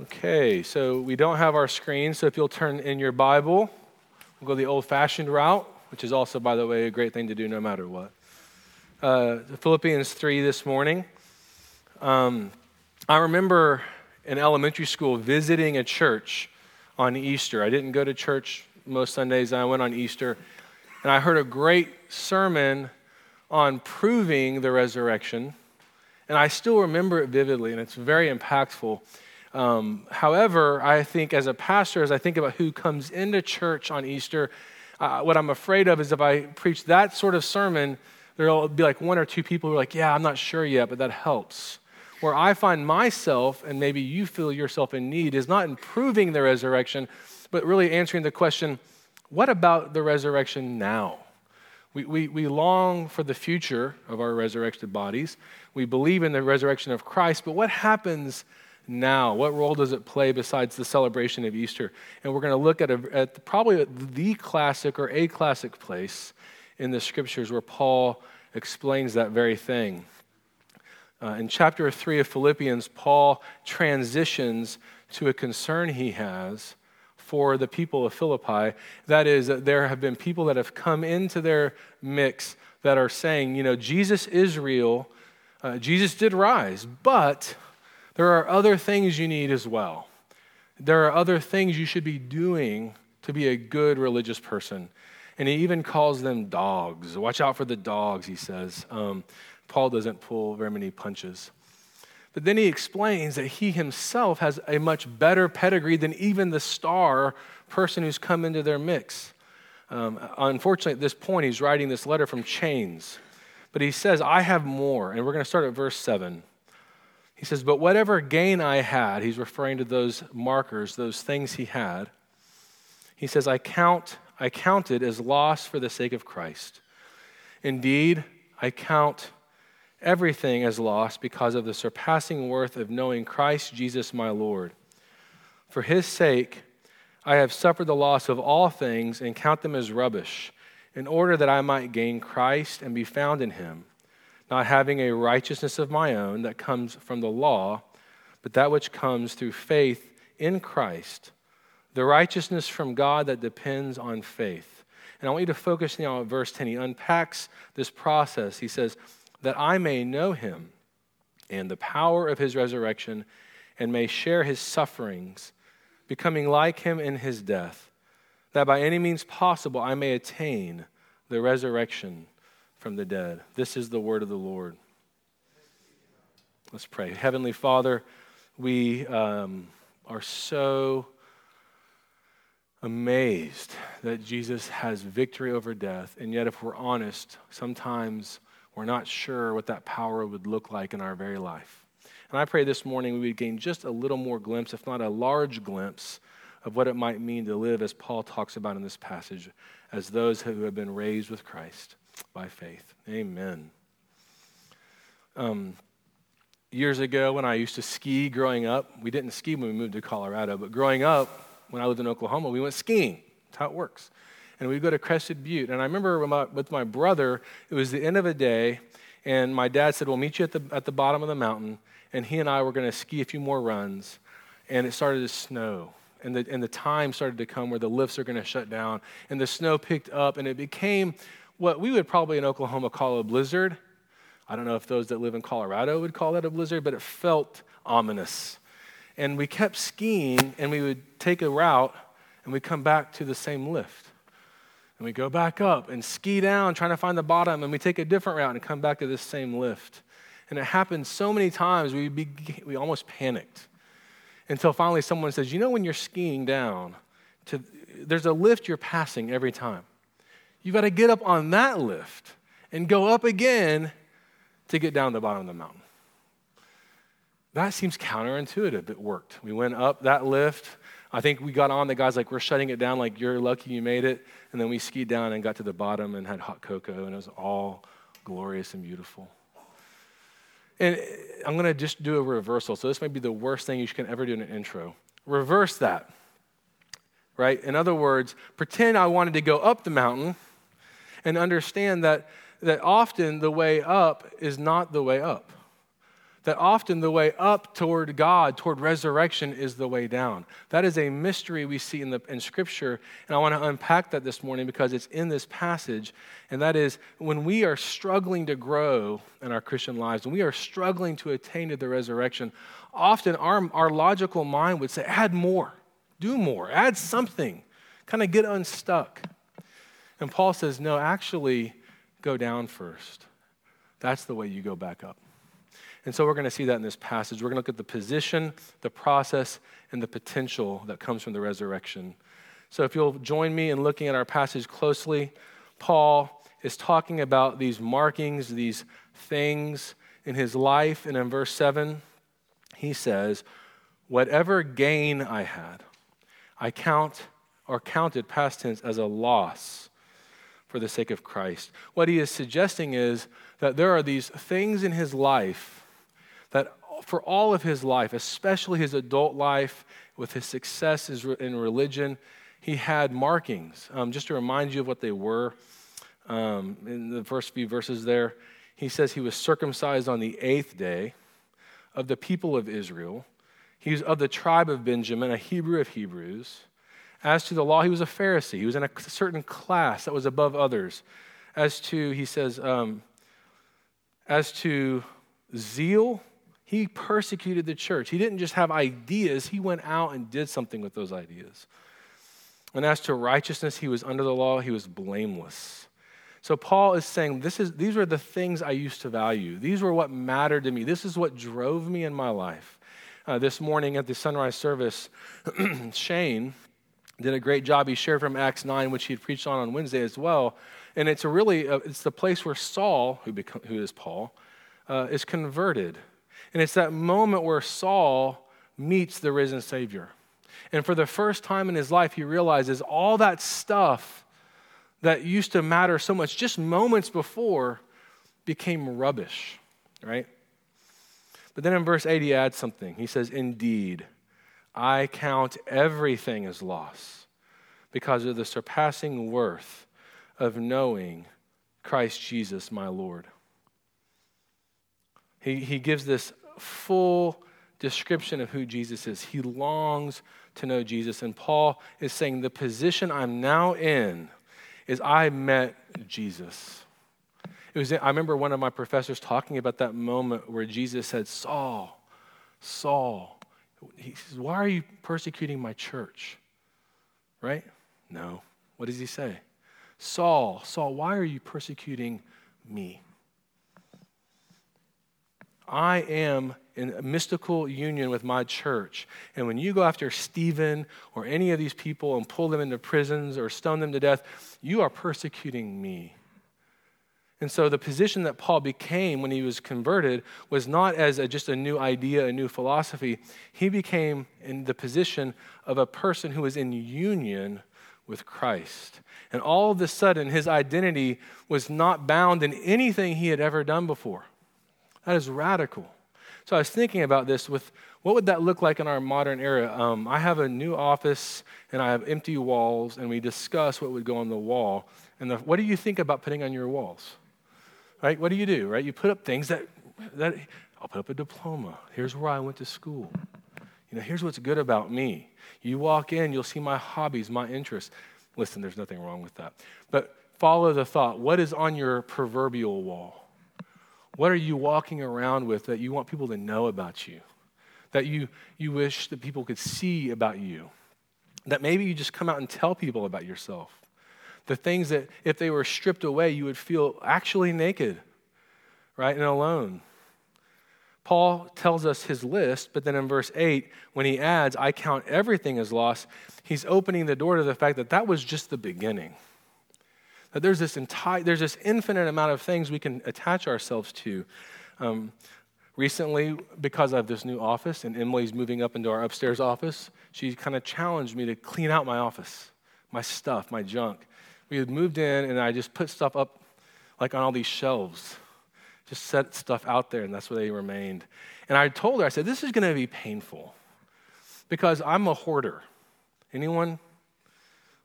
Okay, so we don't have our screen, so if you'll turn in your Bible, we'll go the old fashioned route, which is also, by the way, a great thing to do no matter what. Uh, Philippians 3 this morning. Um, I remember in elementary school visiting a church on Easter. I didn't go to church most Sundays, I went on Easter, and I heard a great sermon on proving the resurrection. And I still remember it vividly, and it's very impactful. Um, however, I think as a pastor, as I think about who comes into church on Easter, uh, what I'm afraid of is if I preach that sort of sermon, there'll be like one or two people who are like, yeah, I'm not sure yet, but that helps. Where I find myself, and maybe you feel yourself in need, is not in proving the resurrection, but really answering the question, what about the resurrection now? We, we, we long for the future of our resurrected bodies. We believe in the resurrection of Christ, but what happens now? What role does it play besides the celebration of Easter? And we're going to look at, a, at probably the classic or a classic place in the scriptures where Paul explains that very thing. Uh, in chapter 3 of Philippians, Paul transitions to a concern he has for the people of Philippi. That is, that there have been people that have come into their mix that are saying, you know, Jesus is real, uh, Jesus did rise, but there are other things you need as well. There are other things you should be doing to be a good religious person. And he even calls them dogs. Watch out for the dogs, he says. Um, Paul doesn't pull very many punches. But then he explains that he himself has a much better pedigree than even the star person who's come into their mix. Um, unfortunately, at this point, he's writing this letter from chains. But he says, I have more. And we're going to start at verse 7. He says, But whatever gain I had, he's referring to those markers, those things he had. He says, I count, I counted as loss for the sake of Christ. Indeed, I count everything as loss because of the surpassing worth of knowing Christ Jesus my Lord. For his sake, I have suffered the loss of all things and count them as rubbish, in order that I might gain Christ and be found in him not having a righteousness of my own that comes from the law, but that which comes through faith in Christ, the righteousness from God that depends on faith. And I want you to focus now on verse 10. He unpacks this process. He says, That I may know him and the power of his resurrection and may share his sufferings, becoming like him in his death, that by any means possible I may attain the resurrection from the dead. This is the word of the Lord. Let's pray. Heavenly Father, we um, are so amazed that Jesus has victory over death. And yet, if we're honest, sometimes we're not sure what that power would look like in our very life. And I pray this morning we would gain just a little more glimpse, if not a large glimpse, of what it might mean to live as Paul talks about in this passage, as those who have been raised with Christ by faith. Amen. Um, years ago, when I used to ski growing up, we didn't ski when we moved to Colorado, but growing up, when I lived in Oklahoma, we went skiing. That's how it works. And we'd go to Crested Butte. And I remember with my, brother, it was the end of a day, and my dad said, We'll meet you at the, at the bottom of the mountain. And he and I were going to ski a few more runs. And it started to snow. And the, and the time started to come where the lifts are going to shut down. And the snow picked up, and it became what we would probably in Oklahoma call a blizzard. I don't know if those that live in Colorado would call that a blizzard, but it felt ominous. And we kept skiing, and we would take a route, and we'd come back to the same lift. And we go back up and ski down, trying to find the bottom, and we take a different route and come back to this same lift. And it happened so many times, we, be, we almost panicked. Until finally someone says, You know, when you're skiing down, to, there's a lift you're passing every time. You've got to get up on that lift and go up again to get down to the bottom of the mountain. That seems counterintuitive. It worked. We went up that lift. I think we got on. The guy's like, We're shutting it down, like, you're lucky you made it. And then we skied down and got to the bottom and had hot cocoa, and it was all glorious and beautiful. And I'm going to just do a reversal. So, this might be the worst thing you can ever do in an intro. Reverse that, right? In other words, pretend I wanted to go up the mountain and understand that, that often the way up is not the way up. that often the way up toward God, toward resurrection, is the way down. That is a mystery we see in, the, in Scripture, and I want to unpack that this morning because it's in this passage. And that is when we are struggling to grow in our Christian lives, when we are struggling to attain to the resurrection, often our, our logical mind would say, add more, do more, add something, kind of get unstuck. And Paul says, no, actually, go down first. That's the way you go back up. And so we're going to see that in this passage. We're going to look at the position, the process, and the potential that comes from the resurrection. So if you'll join me in looking at our passage closely, Paul is talking about these markings, these things in his life. And in verse 7, he says, Whatever gain I had, I count or counted past tense as a loss for the sake of Christ. What he is suggesting is that there are these things in his life that for all of his life, especially his adult life, with his success in religion, he had markings. Um, just to remind you of what they were, um, in the first few verses there, he says he was circumcised on the eighth day of the people of Israel. He was of the tribe of Benjamin, a Hebrew of Hebrews. As to the law, he was a Pharisee. He was in a certain class that was above others. As to, he says, um, as to zeal, he persecuted the church. He didn't just have ideas, he went out and did something with those ideas. And as to righteousness, he was under the law, he was blameless. So Paul is saying, this is, these were the things I used to value. These were what mattered to me. This is what drove me in my life. Uh, this morning at the sunrise service, Shane did a great job. He shared from Acts 9, which he had preached on on Wednesday as well. And it's a really, uh, it's the place where Saul, who, become, who is Paul, uh, is converted. And it's that moment where Saul meets the risen Savior. And for the first time in his life, he realizes all that stuff that used to matter so much just moments before became rubbish, right? But then in verse 8, he adds something. He says, Indeed, I count everything as loss because of the surpassing worth of knowing Christ Jesus, my Lord. He, he gives this full description of who Jesus is. He longs to know Jesus. And Paul is saying, The position I'm now in is I met Jesus. It was, I remember one of my professors talking about that moment where Jesus said, Saul, Saul. He says, Why are you persecuting my church? Right? No. What does he say? Saul, Saul, why are you persecuting me? I am in a mystical union with my church. And when you go after Stephen or any of these people and pull them into prisons or stone them to death, you are persecuting me. And so the position that Paul became when he was converted was not as a, just a new idea, a new philosophy. He became in the position of a person who was in union with Christ. And all of a sudden, his identity was not bound in anything he had ever done before. That is radical. So I was thinking about this with what would that look like in our modern era? Um, I have a new office and I have empty walls, and we discuss what would go on the wall. And the, what do you think about putting on your walls? Right? What do you do? Right? You put up things that, that I'll put up a diploma. Here's where I went to school. You know, here's what's good about me. You walk in, you'll see my hobbies, my interests. Listen, there's nothing wrong with that. But follow the thought. What is on your proverbial wall? What are you walking around with that you want people to know about you? That you, you wish that people could see about you? That maybe you just come out and tell people about yourself? The things that, if they were stripped away, you would feel actually naked, right, and alone. Paul tells us his list, but then in verse 8, when he adds, I count everything as loss, he's opening the door to the fact that that was just the beginning that there's this entire, there's this infinite amount of things we can attach ourselves to. Um, recently, because I have this new office and Emily's moving up into our upstairs office, she kind of challenged me to clean out my office, my stuff, my junk. We had moved in and I just put stuff up like on all these shelves, just set stuff out there, and that's where they remained. And I told her, I said, this is going to be painful because I'm a hoarder. Anyone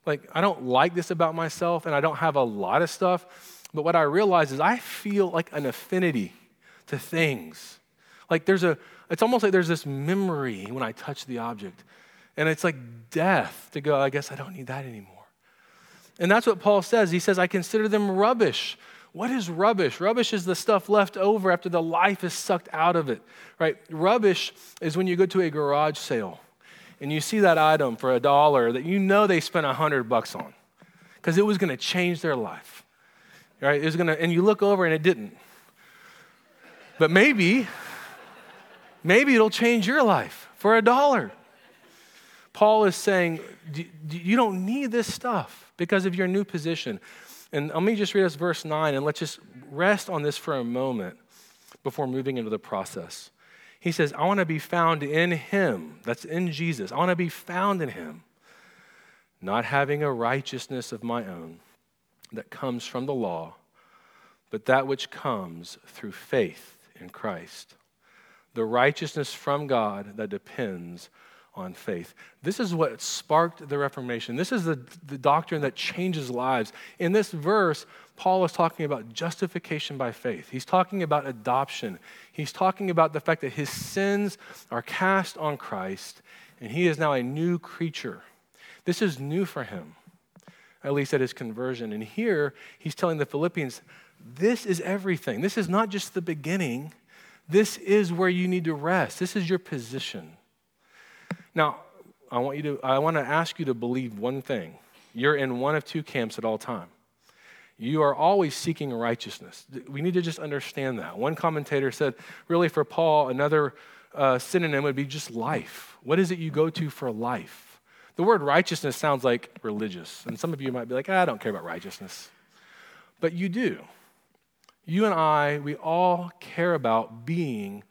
like, I don't like this about myself, and I don't have a lot of stuff. But what I realize is I feel like an affinity to things. Like there's a, it's almost like there's this memory when I touch the object. And it's like death to go, I guess I don't need that anymore. And that's what Paul says. He says, I consider them rubbish. What is rubbish? Rubbish is the stuff left over after the life is sucked out of it, right? Rubbish is when you go to a garage sale and you see that item for a dollar that you know they spent a hundred bucks on because it was going to change their life, right? It was going to, and you look over and it didn't. But maybe, maybe it'll change your life for a dollar. Paul is saying, you don't need this stuff because of your new position. And let me just read us verse 9 and let's just rest on this for a moment before moving into the process. He says, I want to be found in him. That's in Jesus. I want to be found in him, not having a righteousness of my own that comes from the law, but that which comes through faith in Christ. The righteousness from God that depends on faith. This is what sparked the Reformation. This is the, the doctrine that changes lives. In this verse, Paul is talking about justification by faith. He's talking about adoption. He's talking about the fact that his sins are cast on Christ and he is now a new creature. This is new for him, at least at his conversion. And here he's telling the Philippians, this is everything. This is not just the beginning. This is where you need to rest. This is your position. Now, I want you to I want to ask you to believe one thing. You're in one of two camps at all time. You are always seeking righteousness. We need to just understand that. One commentator said, really, for Paul, another uh, synonym would be just life. What is it you go to for life? The word righteousness sounds like religious. And some of you might be like, I don't care about righteousness. But you do. You and I, we all care about being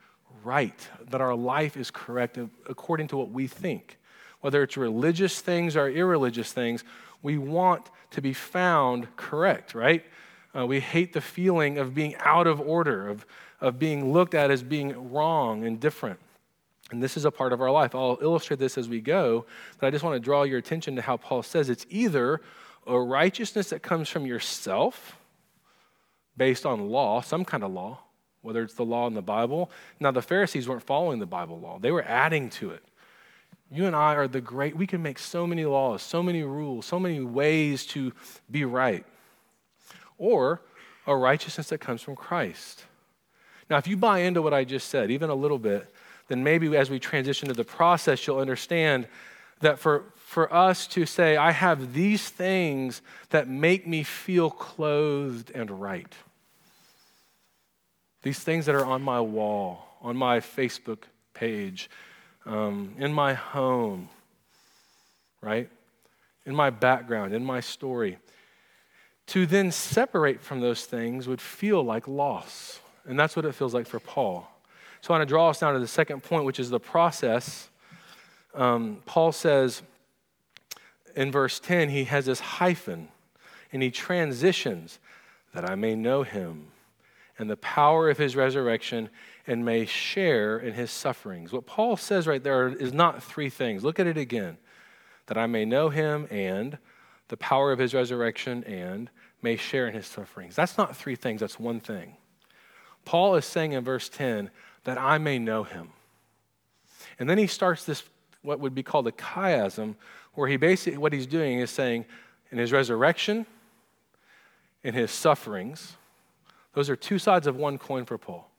right, that our life is correct according to what we think. Whether it's religious things or irreligious things, we want to be found correct, right? Uh, we hate the feeling of being out of order, of, of being looked at as being wrong and different. And this is a part of our life. I'll illustrate this as we go, but I just want to draw your attention to how Paul says it's either a righteousness that comes from yourself based on law, some kind of law, whether it's the law in the Bible. Now, the Pharisees weren't following the Bible law, they were adding to it. You and I are the great, we can make so many laws, so many rules, so many ways to be right. Or a righteousness that comes from Christ. Now, if you buy into what I just said, even a little bit, then maybe as we transition to the process, you'll understand that for, for us to say, I have these things that make me feel clothed and right. These things that are on my wall, on my Facebook page, um, in my home, right? In my background, in my story. To then separate from those things would feel like loss. And that's what it feels like for Paul. So I want to draw us down to the second point, which is the process. Um, Paul says in verse 10, he has this hyphen and he transitions that I may know him and the power of his resurrection and may share in his sufferings. What Paul says right there is not three things. Look at it again that I may know him and the power of his resurrection and may share in his sufferings. That's not three things, that's one thing. Paul is saying in verse 10 that I may know him. And then he starts this, what would be called a chiasm, where he basically, what he's doing is saying, in his resurrection, in his sufferings, those are two sides of one coin for Paul.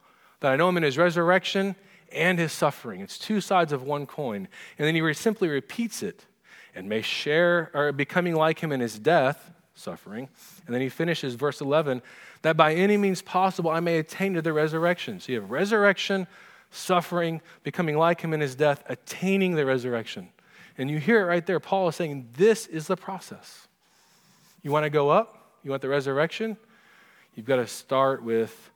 That I know him in his resurrection and his suffering. It's two sides of one coin. And then he simply repeats it and may share or becoming like him in his death, suffering. And then he finishes verse 11 that by any means possible I may attain to the resurrection. So you have resurrection, suffering, becoming like him in his death, attaining the resurrection. And you hear it right there. Paul is saying this is the process. You want to go up? You want the resurrection? You've got to start with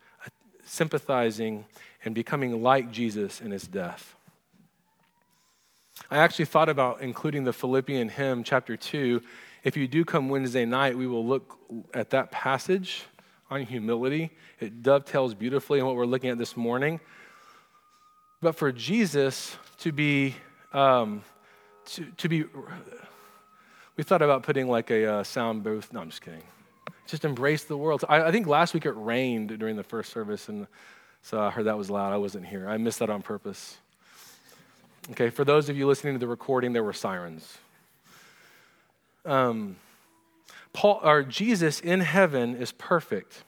sympathizing and becoming like Jesus in his death. I actually thought about including the Philippian hymn, chapter 2. If you do come Wednesday night, we will look at that passage on humility. It dovetails beautifully in what we're looking at this morning. But for Jesus to be, um, to, to be, we thought about putting like a uh, sound booth. No, I'm just kidding just embrace the world. I, I, think last week it rained during the first service, and So I heard that was loud. I wasn't here. I missed that on purpose. Okay, for those of you listening to the recording, there were sirens. Um, Paul or Jesus in heaven is perfect,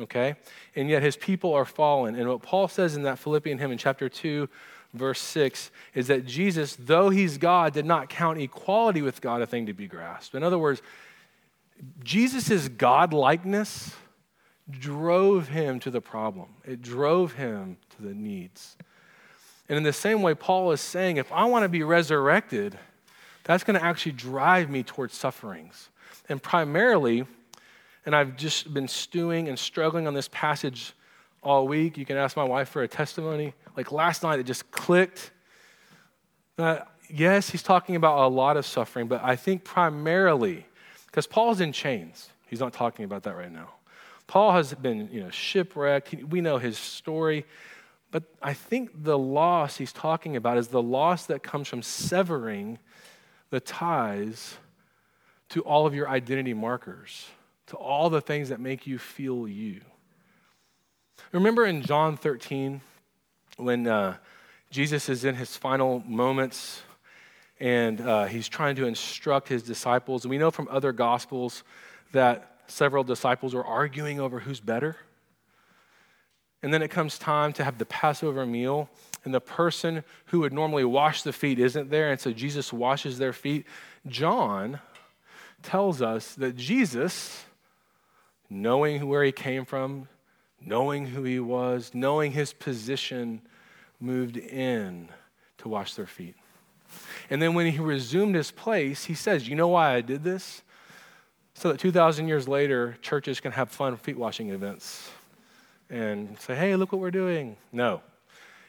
okay? And yet his people are fallen. And what Paul says in that Philippian hymn in chapter 2, verse 6, is that Jesus, though he's God, did not count equality with God a thing to be grasped. In other words, Jesus' God likeness drove him to the problem, it drove him to the needs. And in the same way, Paul is saying, if I want to be resurrected, that's going to actually drive me towards sufferings. And primarily, and I've just been stewing and struggling on this passage all week. You can ask my wife for a testimony. Like last night, it just clicked. That, yes, he's talking about a lot of suffering, but I think primarily, because Paul's in chains, he's not talking about that right now. Paul has been you know, shipwrecked. We know his story. But I think the loss he's talking about is the loss that comes from severing the ties to all of your identity markers, to all the things that make you feel you. Remember in John 13 when uh, Jesus is in his final moments and uh, he's trying to instruct his disciples. And we know from other gospels that several disciples were arguing over who's better. And then it comes time to have the Passover meal, and the person who would normally wash the feet isn't there, and so Jesus washes their feet. John tells us that Jesus, knowing where he came from, knowing who he was, knowing his position, moved in to wash their feet. And then when he resumed his place, he says, You know why I did this? So that 2,000 years later, churches can have fun feet washing events and say, hey, look what we're doing. No.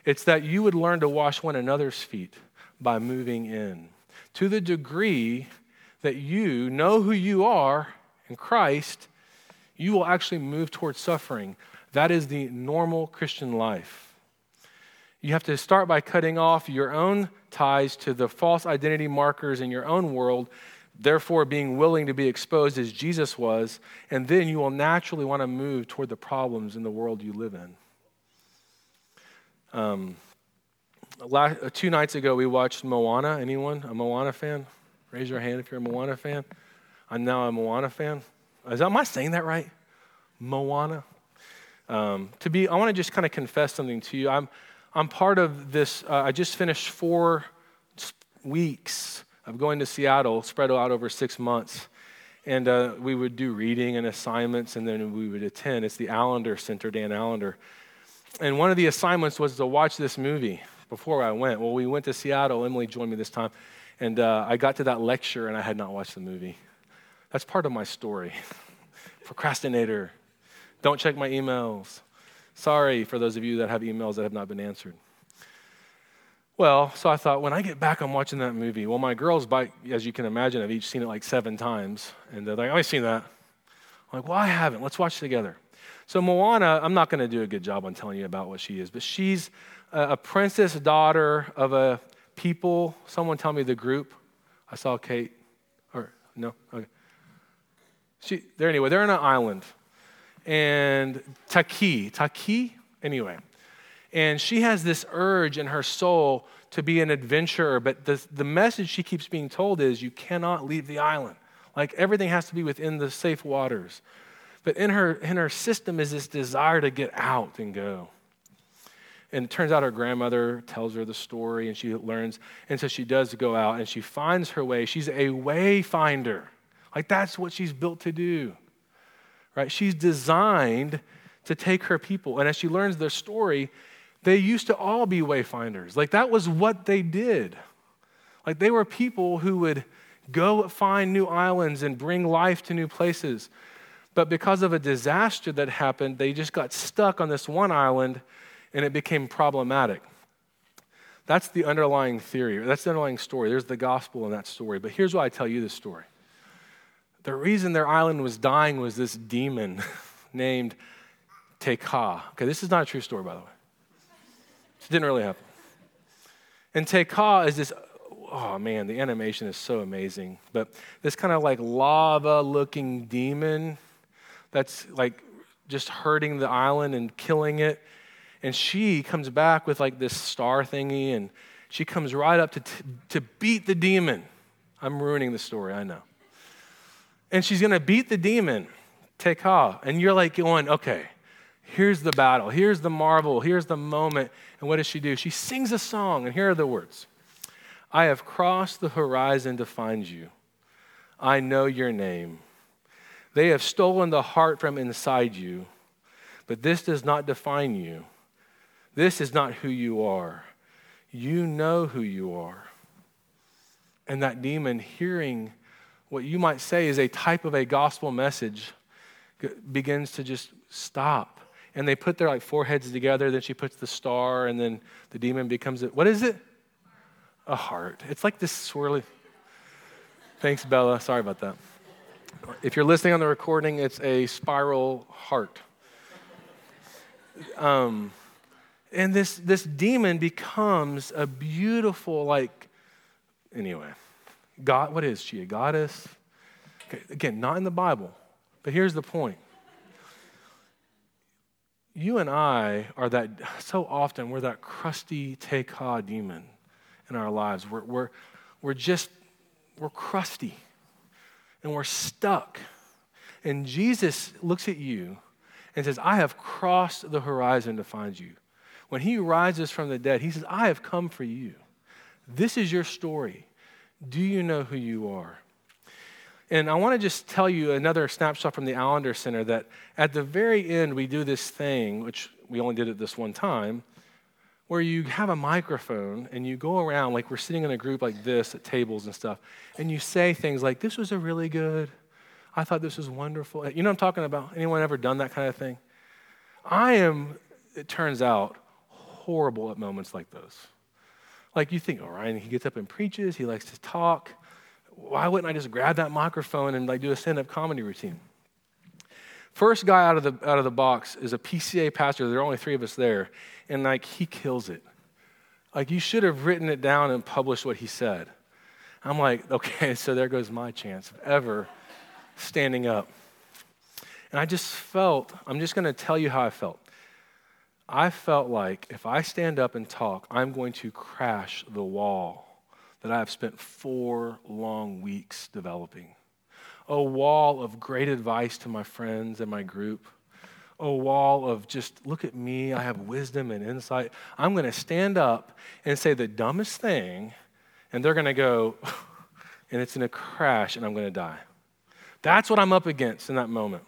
It's that you would learn to wash one another's feet by moving in. To the degree that you know who you are in Christ, you will actually move towards suffering. That is the normal Christian life. You have to start by cutting off your own ties to the false identity markers in your own world therefore being willing to be exposed as Jesus was, and then you will naturally want to move toward the problems in the world you live in. Um, last, uh, two nights ago, we watched Moana. Anyone a Moana fan? Raise your hand if you're a Moana fan. I'm now a Moana fan. Is, that, am I saying that right? Moana. Um, to be, I want to just kind of confess something to you. I'm, I'm part of this. Uh, I just finished four weeks of going to Seattle, spread out over six months. And uh, we would do reading and assignments, and then we would attend. It's the Allender Center, Dan Allender. And one of the assignments was to watch this movie before I went. Well, we went to Seattle. Emily joined me this time. And uh, I got to that lecture, and I had not watched the movie. That's part of my story. Procrastinator. Don't check my emails. Sorry for those of you that have emails that have not been answered. Well, so I thought, when I get back, I'm watching that movie. Well, my girls, by, as you can imagine, have each seen it like seven times. And they're like, oh, I've seen that. I'm like, well, I haven't. Let's watch together. So, Moana, I'm not going to do a good job on telling you about what she is, but she's a, princess daughter of a people. Someone tell me the group. I saw Kate. Or, no? Okay. She, there anyway, they're on an island. And Taki, Taki, anyway, and she has this urge in her soul to be an adventurer, but the, the message she keeps being told is you cannot leave the island. Like everything has to be within the safe waters. But in her, in her system is this desire to get out and go. And it turns out her grandmother tells her the story and she learns. And so she does go out and she finds her way. She's a way finder. Like that's what she's built to do. Right? She's designed to take her people. And as she learns their story, they used to all be wayfinders. Like that was what they did. Like they were people who would go find new islands and bring life to new places. But because of a disaster that happened, they just got stuck on this one island and it became problematic. That's the underlying theory. That's the underlying story. There's the gospel in that story. But here's why I tell you this story. The reason their island was dying was this demon named Te Kā. Okay, this is not a true story, by the way. It didn't really happen. And Te Kā is this, oh man, the animation is so amazing. But this kind of like lava looking demon that's like just hurting the island and killing it. And she comes back with like this star thingy, and she comes right up to, t- to beat the demon. I'm ruining the story, I know. And she's gonna beat the demon, Te Kā. And you're like going, okay, here's the battle, here's the marvel, here's the moment. And what does she do? She sings a song, and here are the words I have crossed the horizon to find you. I know your name. They have stolen the heart from inside you, but this does not define you. This is not who you are. You know who you are. And that demon, hearing what you might say is a type of a gospel message, begins to just stop. And they put their like foreheads together. Then she puts the star, and then the demon becomes it. What is it? A heart. It's like this swirly. Thanks, Bella. Sorry about that. If you're listening on the recording, it's a spiral heart. Um, and this, this demon becomes a beautiful, like, anyway, God, what is she? A goddess? Okay, again, not in the Bible, but here's the point. You and I are that, so often, we're that crusty Te Kā demon in our lives. We're, we're, we're just, we're crusty and we're stuck. And Jesus looks at you and says, I have crossed the horizon to find you. When he rises from the dead, he says, I have come for you. This is your story. Do you know who you are? And I want to just tell you another snapshot from the Allender Center that at the very end, we do this thing, which we only did it this one time, where you have a microphone and you go around, like we're sitting in a group like this at tables and stuff, and you say things like, This was a really good, I thought this was wonderful. You know what I'm talking about? Anyone ever done that kind of thing? I am, it turns out, horrible at moments like those. Like you think, oh, Ryan, he gets up and preaches, he likes to talk. Why wouldn't I just grab that microphone and like do a stand-up comedy routine? First guy out of the out of the box is a PCA pastor. There are only three of us there, and like he kills it. Like you should have written it down and published what he said. I'm like, okay, so there goes my chance of ever standing up. And I just felt, I'm just going to tell you how I felt. I felt like if I stand up and talk, I'm going to crash the wall that I have spent four long weeks developing. A wall of great advice to my friends and my group. A wall of just, look at me, I have wisdom and insight. I'm going to stand up and say the dumbest thing, and they're going to go, and it's going to crash, and I'm going to die. That's what I'm up against in that moment.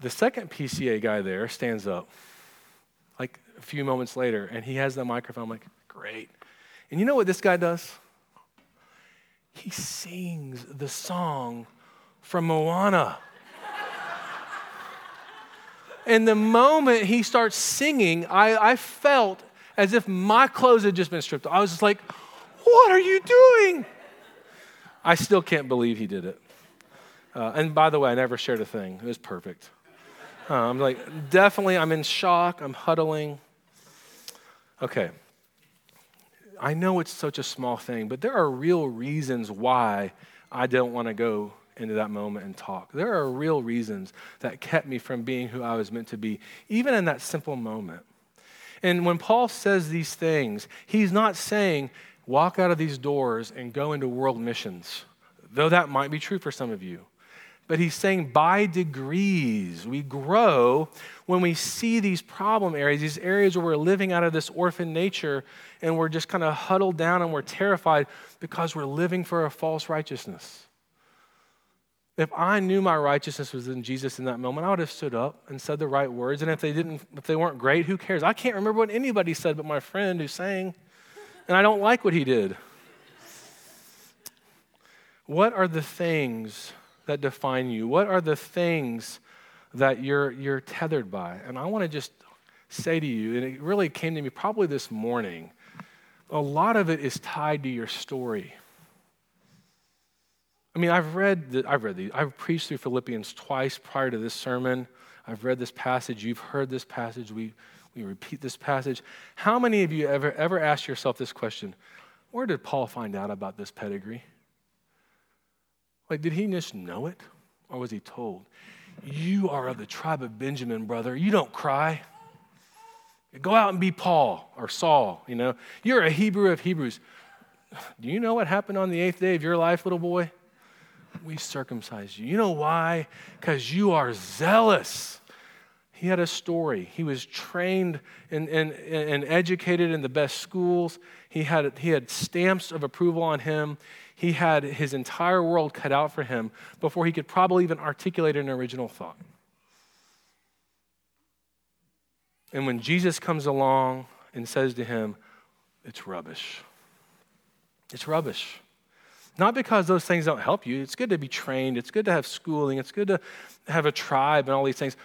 The second PCA guy there stands up a few moments later, and he has the microphone. I'm like, great. And you know what this guy does? He sings the song from Moana. and the moment he starts singing, I, I felt as if my clothes had just been stripped. I was just like, what are you doing? I still can't believe he did it. Uh, and by the way, I never shared a thing. It was perfect. Uh, I'm like, definitely, I'm in shock. I'm huddling. Okay. I know it's such a small thing, but there are real reasons why I don't want to go into that moment and talk. There are real reasons that kept me from being who I was meant to be, even in that simple moment. And when Paul says these things, he's not saying, walk out of these doors and go into world missions, though that might be true for some of you. But he's saying by degrees, we grow when we see these problem areas, these areas where we're living out of this orphan nature and we're just kind of huddled down and we're terrified because we're living for a false righteousness. If I knew my righteousness was in Jesus in that moment, I would have stood up and said the right words. And if they didn't, if they weren't great, who cares? I can't remember what anybody said but my friend who sang, and I don't like what he did. What are the things that define you? What are the things that you're, you're tethered by? And I want to just say to you, and it really came to me probably this morning, a lot of it is tied to your story. I mean, I've read, the, I've read these. I've preached through Philippians twice prior to this sermon. I've read this passage. You've heard this passage. We, we repeat this passage. How many of you ever, ever asked yourself this question? Where did Paul find out about this pedigree? Like, did he just know it? Or was he told? You are of the tribe of Benjamin, brother. You don't cry. Go out and be Paul or Saul, you know. You're a Hebrew of Hebrews. Do you know what happened on the eighth day of your life, little boy? We circumcised you. You know why? Because you are zealous. He had a story. He was trained and, and, and educated in the best schools. He had, he had stamps of approval on him. He had his entire world cut out for him before he could probably even articulate an original thought. And when Jesus comes along and says to him, It's rubbish. It's rubbish. Not because those things don't help you. It's good to be trained, it's good to have schooling, it's good to have a tribe and all these things.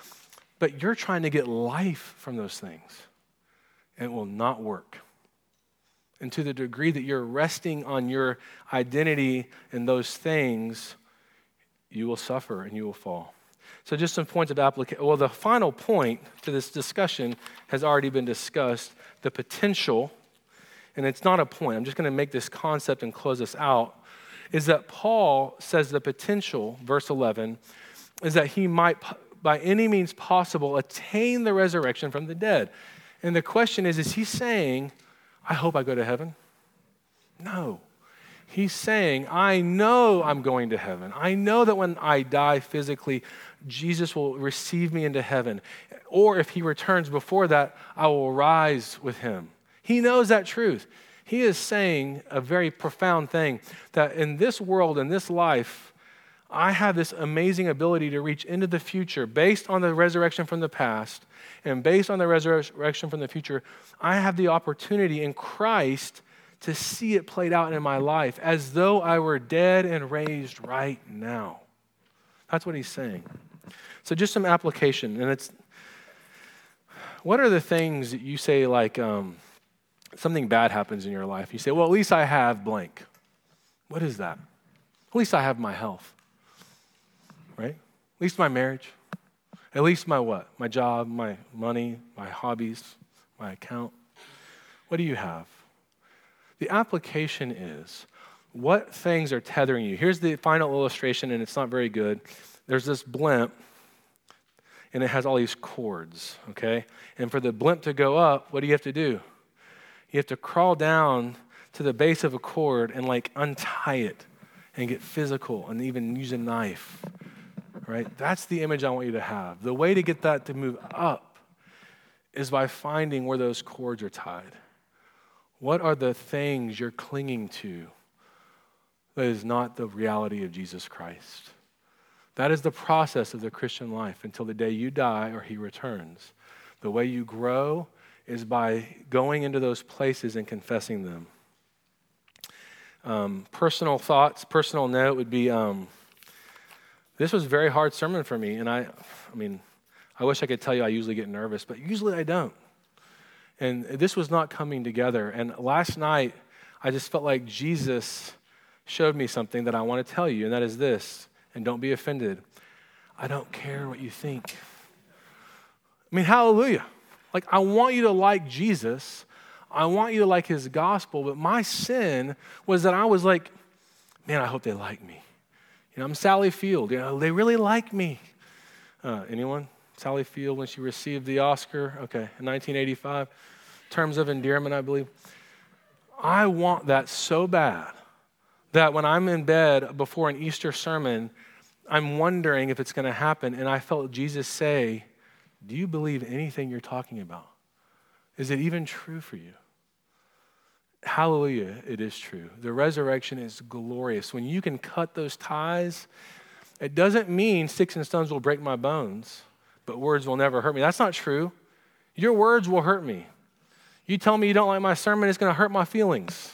But you're trying to get life from those things, and it will not work. And to the degree that you're resting on your identity in those things, you will suffer and you will fall. So, just some points of application. Well, the final point to this discussion has already been discussed the potential, and it's not a point. I'm just going to make this concept and close this out. Is that Paul says the potential, verse 11, is that he might, by any means possible, attain the resurrection from the dead. And the question is is he saying, I hope I go to heaven? No. He's saying, I know I'm going to heaven. I know that when I die physically, Jesus will receive me into heaven. Or if he returns before that, I will rise with him. He knows that truth. He is saying a very profound thing that in this world, in this life, I have this amazing ability to reach into the future based on the resurrection from the past and based on the resurrection from the future. I have the opportunity in Christ to see it played out in my life as though I were dead and raised right now. That's what he's saying. So, just some application, and it's what are the things that you say, like um, something bad happens in your life? You say, well, at least I have blank. What is that? At least I have my health, right? At least my marriage. At least my what? My job, my money, my hobbies, my account. What do you have? The application is what things are tethering you? Here's the final illustration, and it's not very good. There's this blimp, and it has all these cords, okay? And for the blimp to go up, what do you have to do? You have to crawl down to the base of a cord and like untie it and get physical and even use a knife, right? That's the image I want you to have. The way to get that to move up is by finding where those cords are tied. What are the things you're clinging to that is not the reality of Jesus Christ? That is the process of the Christian life until the day you die or he returns. The way you grow is by going into those places and confessing them. Um, personal thoughts, personal note would be um, this was a very hard sermon for me. And I, I mean, I wish I could tell you I usually get nervous, but usually I don't. And this was not coming together. And last night, I just felt like Jesus showed me something that I want to tell you, and that is this, and don't be offended. I don't care what you think. I mean, hallelujah. Like, I want you to like Jesus. I want you to like his gospel, but my sin was that I was like, man, I hope they like me. You know, I'm Sally Field. You know, they really like me. Uh, anyone? Sally Field when she received the Oscar, okay, in 1985, terms of endearment, I believe. I want that so bad that when I'm in bed before an Easter sermon, I'm wondering if it's going to happen. And I felt Jesus say, Do you believe anything you're talking about? Is it even true for you? Hallelujah, it is true. The resurrection is glorious. When you can cut those ties, it doesn't mean sticks and stones will break my bones but words will never hurt me. That's not true. Your words will hurt me. You tell me you don't like my sermon, it's going to hurt my feelings.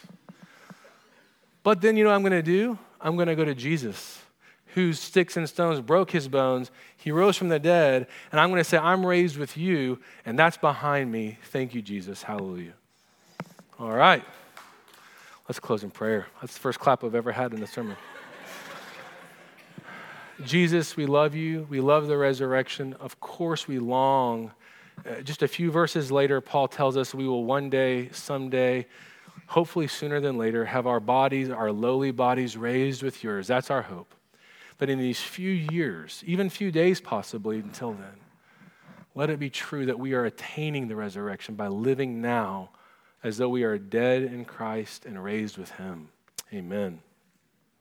But then you know what I'm going to do? I'm going to go to Jesus, whose sticks and stones broke his bones. He rose from the dead, and I'm going to say, I'm raised with you, and that's behind me. Thank you, Jesus. Hallelujah. All right. Let's close in prayer. That's the first clap I've ever had in the sermon. Jesus, we love you. We love the resurrection. Of course, we long. Uh, just a few verses later, Paul tells us we will one day, someday, hopefully sooner than later, have our bodies, our lowly bodies, raised with yours. That's our hope. But in these few years, even few days possibly until then, Let it be true that we are attaining the resurrection by living now as though we are dead in Christ and raised with him. Amen.